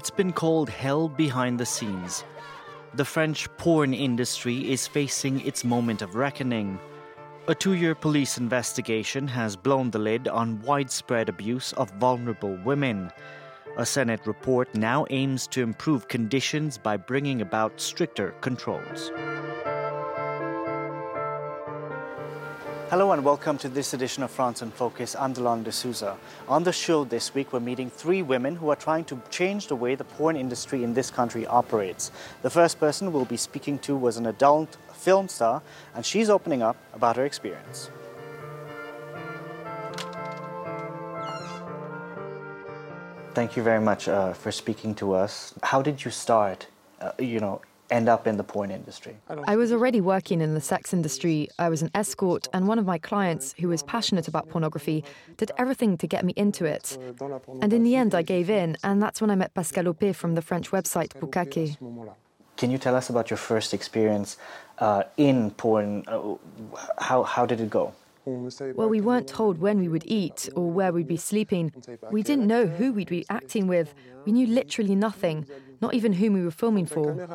It's been called hell behind the scenes. The French porn industry is facing its moment of reckoning. A two year police investigation has blown the lid on widespread abuse of vulnerable women. A Senate report now aims to improve conditions by bringing about stricter controls. Hello and welcome to this edition of France in Focus. I'm Delano D'Souza. On the show this week, we're meeting three women who are trying to change the way the porn industry in this country operates. The first person we'll be speaking to was an adult film star, and she's opening up about her experience. Thank you very much uh, for speaking to us. How did you start, uh, you know, end up in the porn industry? I was already working in the sex industry. I was an escort, and one of my clients, who was passionate about pornography, did everything to get me into it. And in the end, I gave in, and that's when I met Pascal OP from the French website Bukkake. Can you tell us about your first experience uh, in porn? Uh, how, how did it go? Well, we weren't told when we would eat or where we'd be sleeping. We didn't know who we'd be acting with. We knew literally nothing, not even whom we were filming for.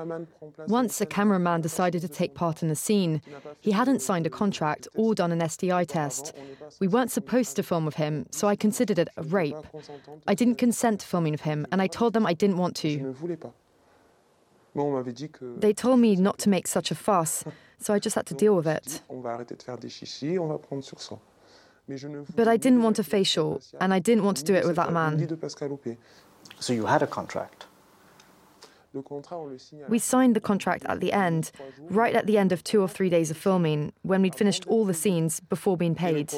Once a cameraman decided to take part in a scene, he hadn't signed a contract or done an STI test. We weren't supposed to film with him, so I considered it a rape. I didn't consent to filming with him, and I told them I didn't want to. They told me not to make such a fuss, so I just had to deal with it. But I didn't want a facial, and I didn't want to do it with that man. So you had a contract? We signed the contract at the end, right at the end of two or three days of filming, when we'd finished all the scenes before being paid.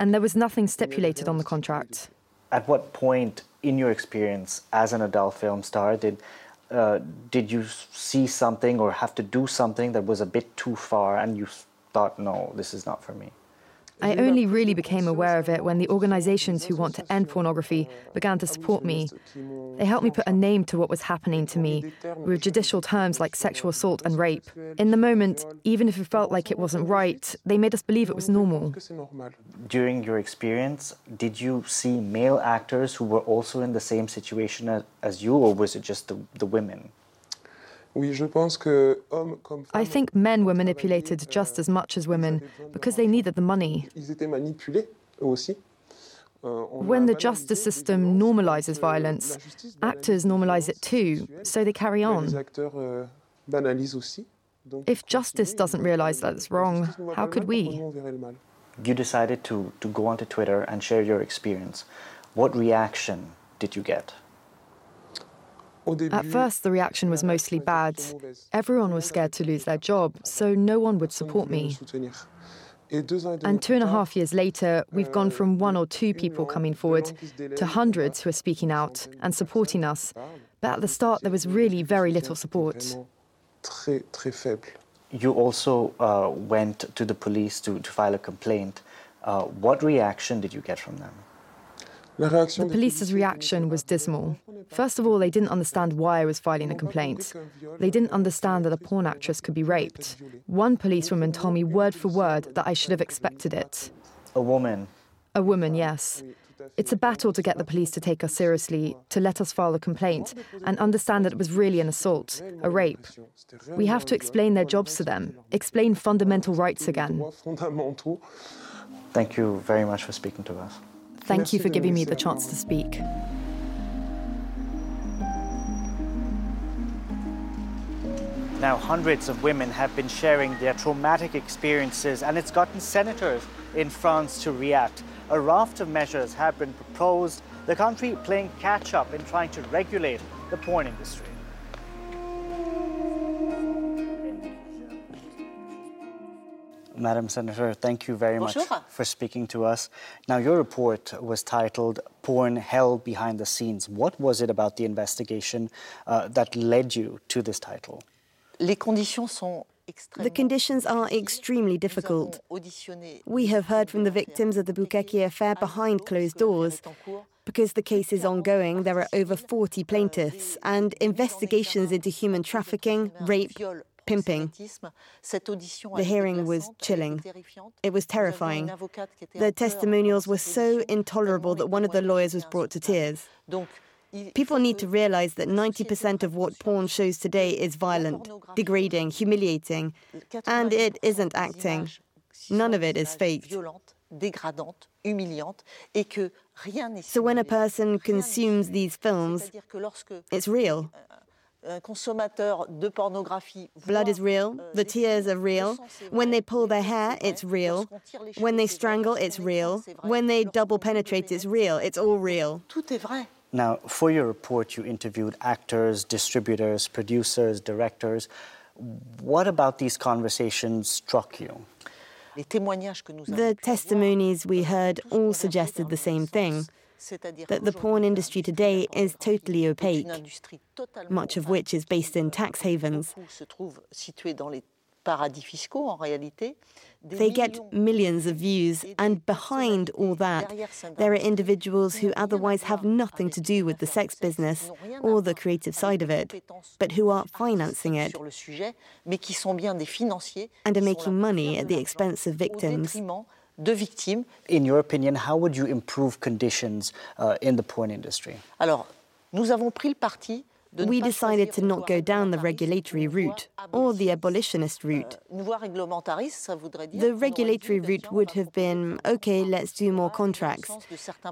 And there was nothing stipulated on the contract. At what point in your experience as an adult film star did uh, did you see something or have to do something that was a bit too far and you thought, no, this is not for me? I only really became aware of it when the organizations who want to end pornography began to support me. They helped me put a name to what was happening to me with judicial terms like sexual assault and rape. In the moment, even if it felt like it wasn't right, they made us believe it was normal. During your experience, did you see male actors who were also in the same situation as you, or was it just the, the women? I think men were manipulated just as much as women because they needed the money. Euh, when the justice system normalizes violence, actors normalize it too, so they carry on. euh, If justice doesn't realize that it's wrong, how could we? You decided to, to go onto Twitter and share your experience. What reaction did you get? At first, the reaction was mostly bad. Everyone was scared to lose their job, so no one would support me. And two and a half years later, we've gone from one or two people coming forward to hundreds who are speaking out and supporting us. But at the start, there was really very little support. You also uh, went to the police to, to file a complaint. Uh, what reaction did you get from them? The police's reaction was dismal. First of all, they didn't understand why I was filing a complaint. They didn't understand that a porn actress could be raped. One policewoman told me word for word that I should have expected it. A woman. A woman, yes. It's a battle to get the police to take us seriously, to let us file a complaint, and understand that it was really an assault, a rape. We have to explain their jobs to them, explain fundamental rights again. Thank you very much for speaking to us. Thank you for giving me the chance to speak. Now, hundreds of women have been sharing their traumatic experiences, and it's gotten senators in France to react. A raft of measures have been proposed, the country playing catch up in trying to regulate the porn industry. Madam Senator, thank you very Bonjour. much for speaking to us. Now, your report was titled Porn Hell Behind the Scenes. What was it about the investigation uh, that led you to this title? Les conditions sont The conditions are extremely difficult. We have heard from the victims of the Bukkake affair behind closed doors. Because the case is ongoing, there are over 40 plaintiffs, and investigations into human trafficking, rape, pimping. The hearing was chilling. It was terrifying. The testimonials were so intolerable that one of the lawyers was brought to tears. People need to realize that 90% of what porn shows today is violent, degrading, humiliating, and it isn't acting. None of it is faked. So when a person consumes these films, it's real. Blood is real, the tears are real. When they pull their hair, it's real. When they strangle, it's real. When they double penetrate, it's real. It's all real. Now, for your report, you interviewed actors, distributors, producers, directors. What about these conversations struck you? The testimonies we heard all suggested the same thing that the porn industry today is totally opaque, much of which is based in tax havens. They get millions of views, and behind all that, there are individuals who otherwise have nothing to do with the sex business or the creative side of it, but who are financing it and are making money at the expense of victims de victimes. In your opinion, how would you improve conditions uh, in the porn industry? Alors, nous avons pris le parti we decided to not go down the regulatory route or the abolitionist euh, route. The regulatory route would have been okay, let's do more contracts.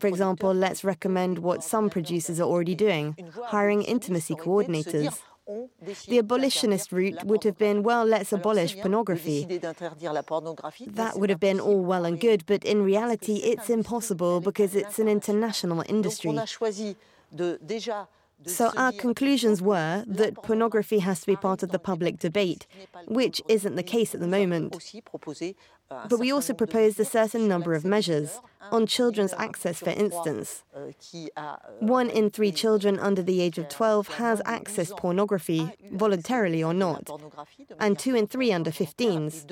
For example, let's recommend what some producers are already doing, hiring intimacy coordinators. The abolitionist route would have been, well, let's abolish pornography. That would have been all well and good, but in reality, it's impossible because it's an international industry. So our conclusions were that pornography has to be part of the public debate, which isn't the case at the moment. But we also proposed a certain number of measures on children's access, for instance. One in three children under the age of 12 has accessed pornography, voluntarily or not, and two in three under 15s.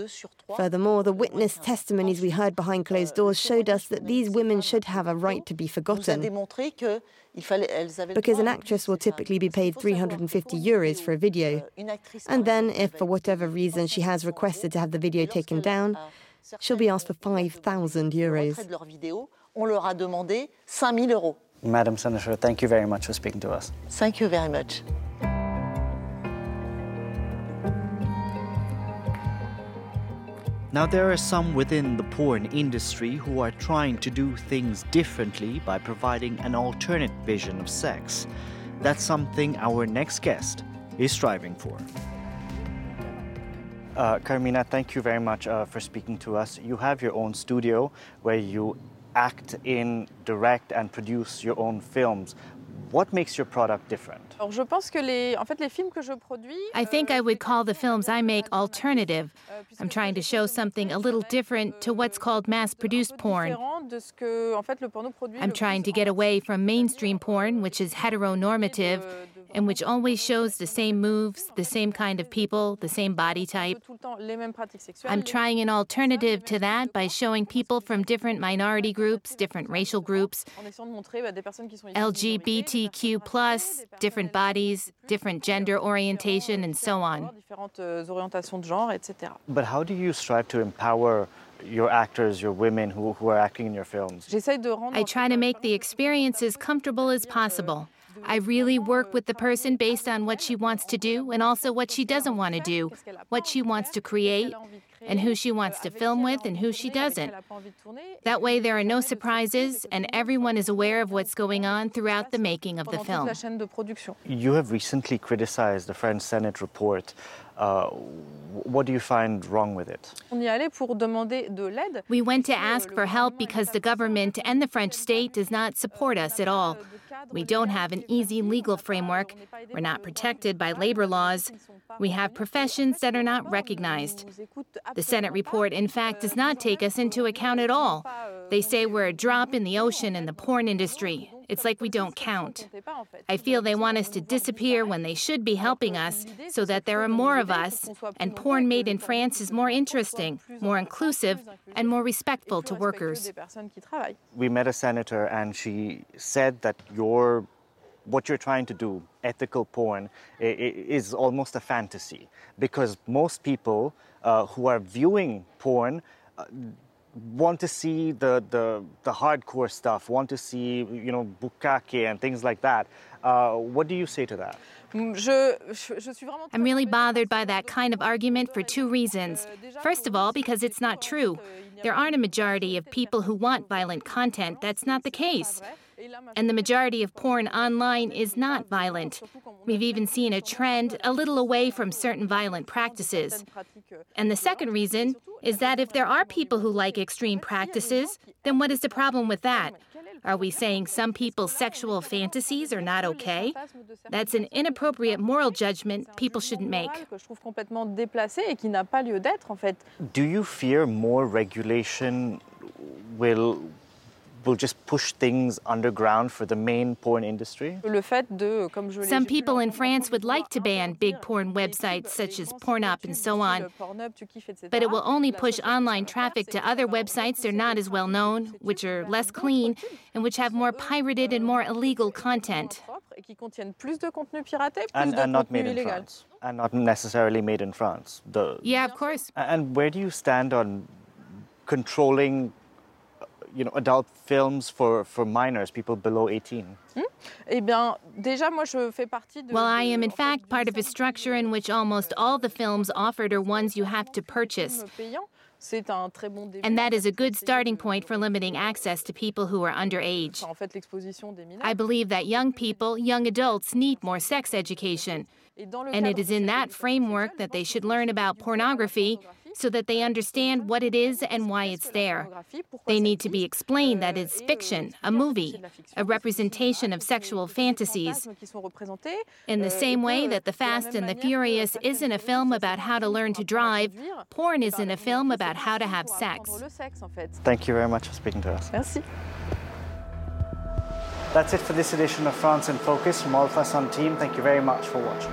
Furthermore, the witness testimonies we heard behind closed doors showed us that these women should have a right to be forgotten. Because an actress will typically be paid 350 euros for a video. And then, if for whatever reason she has requested to have the video taken down, she'll be asked for 5,000 euros. Madam Senator, thank you very much for speaking to us. Thank you very much. Now, there are some within the porn industry who are trying to do things differently by providing an alternate vision of sex. That's something our next guest is striving for. Uh, Carmina, thank you very much uh, for speaking to us. You have your own studio where you act in, direct, and produce your own films. What makes your product different? I think I would call the films I make alternative. Euh, I'm trying to show something a little different to what's called mass produced porn. I'm trying to get away from mainstream porn, which is heteronormative, and which always shows the same moves, the same kind of people, the same body type. I'm trying an alternative to that by showing people from different minority groups, different racial groups, LGBTQ, different bodies, different gender orientation, and so on. But how do you strive to empower? your actors, your women who, who are acting in your films? I try to make the experience as comfortable as possible. I really work with the person based on what she wants to do and also what she doesn't want to do, what she wants to create, and who she wants to film with and who she doesn't. That way, there are no surprises, and everyone is aware of what's going on throughout the making of the film. You have recently criticized the French Senate report. Uh, what do you find wrong with it? We went to ask for help because the government and the French state does not support us at all. We don't have an easy legal framework. We're not protected by labor laws. We have professions that are not recognized. The Senate report, in fact, does not take us into account at all. They say we're a drop in the ocean in the porn industry. It's like we don't count. I feel they want us to disappear when they should be helping us so that there are more of us, and porn made in France is more interesting, more inclusive, and more respectful to workers. We met a senator, and she said that your what you're trying to do, ethical porn, is almost a fantasy because most people uh, who are viewing porn uh, want to see the, the, the hardcore stuff, want to see, you know, bukkake and things like that. Uh, what do you say to that? I'm really bothered by that kind of argument for two reasons. First of all, because it's not true. There aren't a majority of people who want violent content. That's not the case. And the majority of porn online is not violent. We've even seen a trend a little away from certain violent practices. And the second reason is that if there are people who like extreme practices, then what is the problem with that? Are we saying some people's sexual fantasies are not okay? That's an inappropriate moral judgment people shouldn't make. Do you fear more regulation will will just push things underground for the main porn industry? Some people in France would like to ban big porn websites such as Pornhub and so on, but it will only push online traffic to other websites that are not as well known, which are less clean, and which have more pirated and more illegal content. And, and not made in France. And not necessarily made in France. The, yeah, of course. And where do you stand on controlling you know, adult films for, for minors, people below 18? Hmm? Eh well, I am in fact part of a structure in which almost all the films offered are ones you have to purchase. And that is a good starting point for limiting access to people who are underage. I believe that young people, young adults, need more sex education. And it is in that framework that they should learn about pornography so that they understand what it is and why it's there. They need to be explained that it's fiction, a movie, a representation of sexual fantasies. In the same way that The Fast and the Furious isn't a film about how to learn to drive, porn isn't a film about how to have sex. Thank you very much for speaking to us. Merci. That's it for this edition of France in Focus from all of us on team. Thank you very much for watching.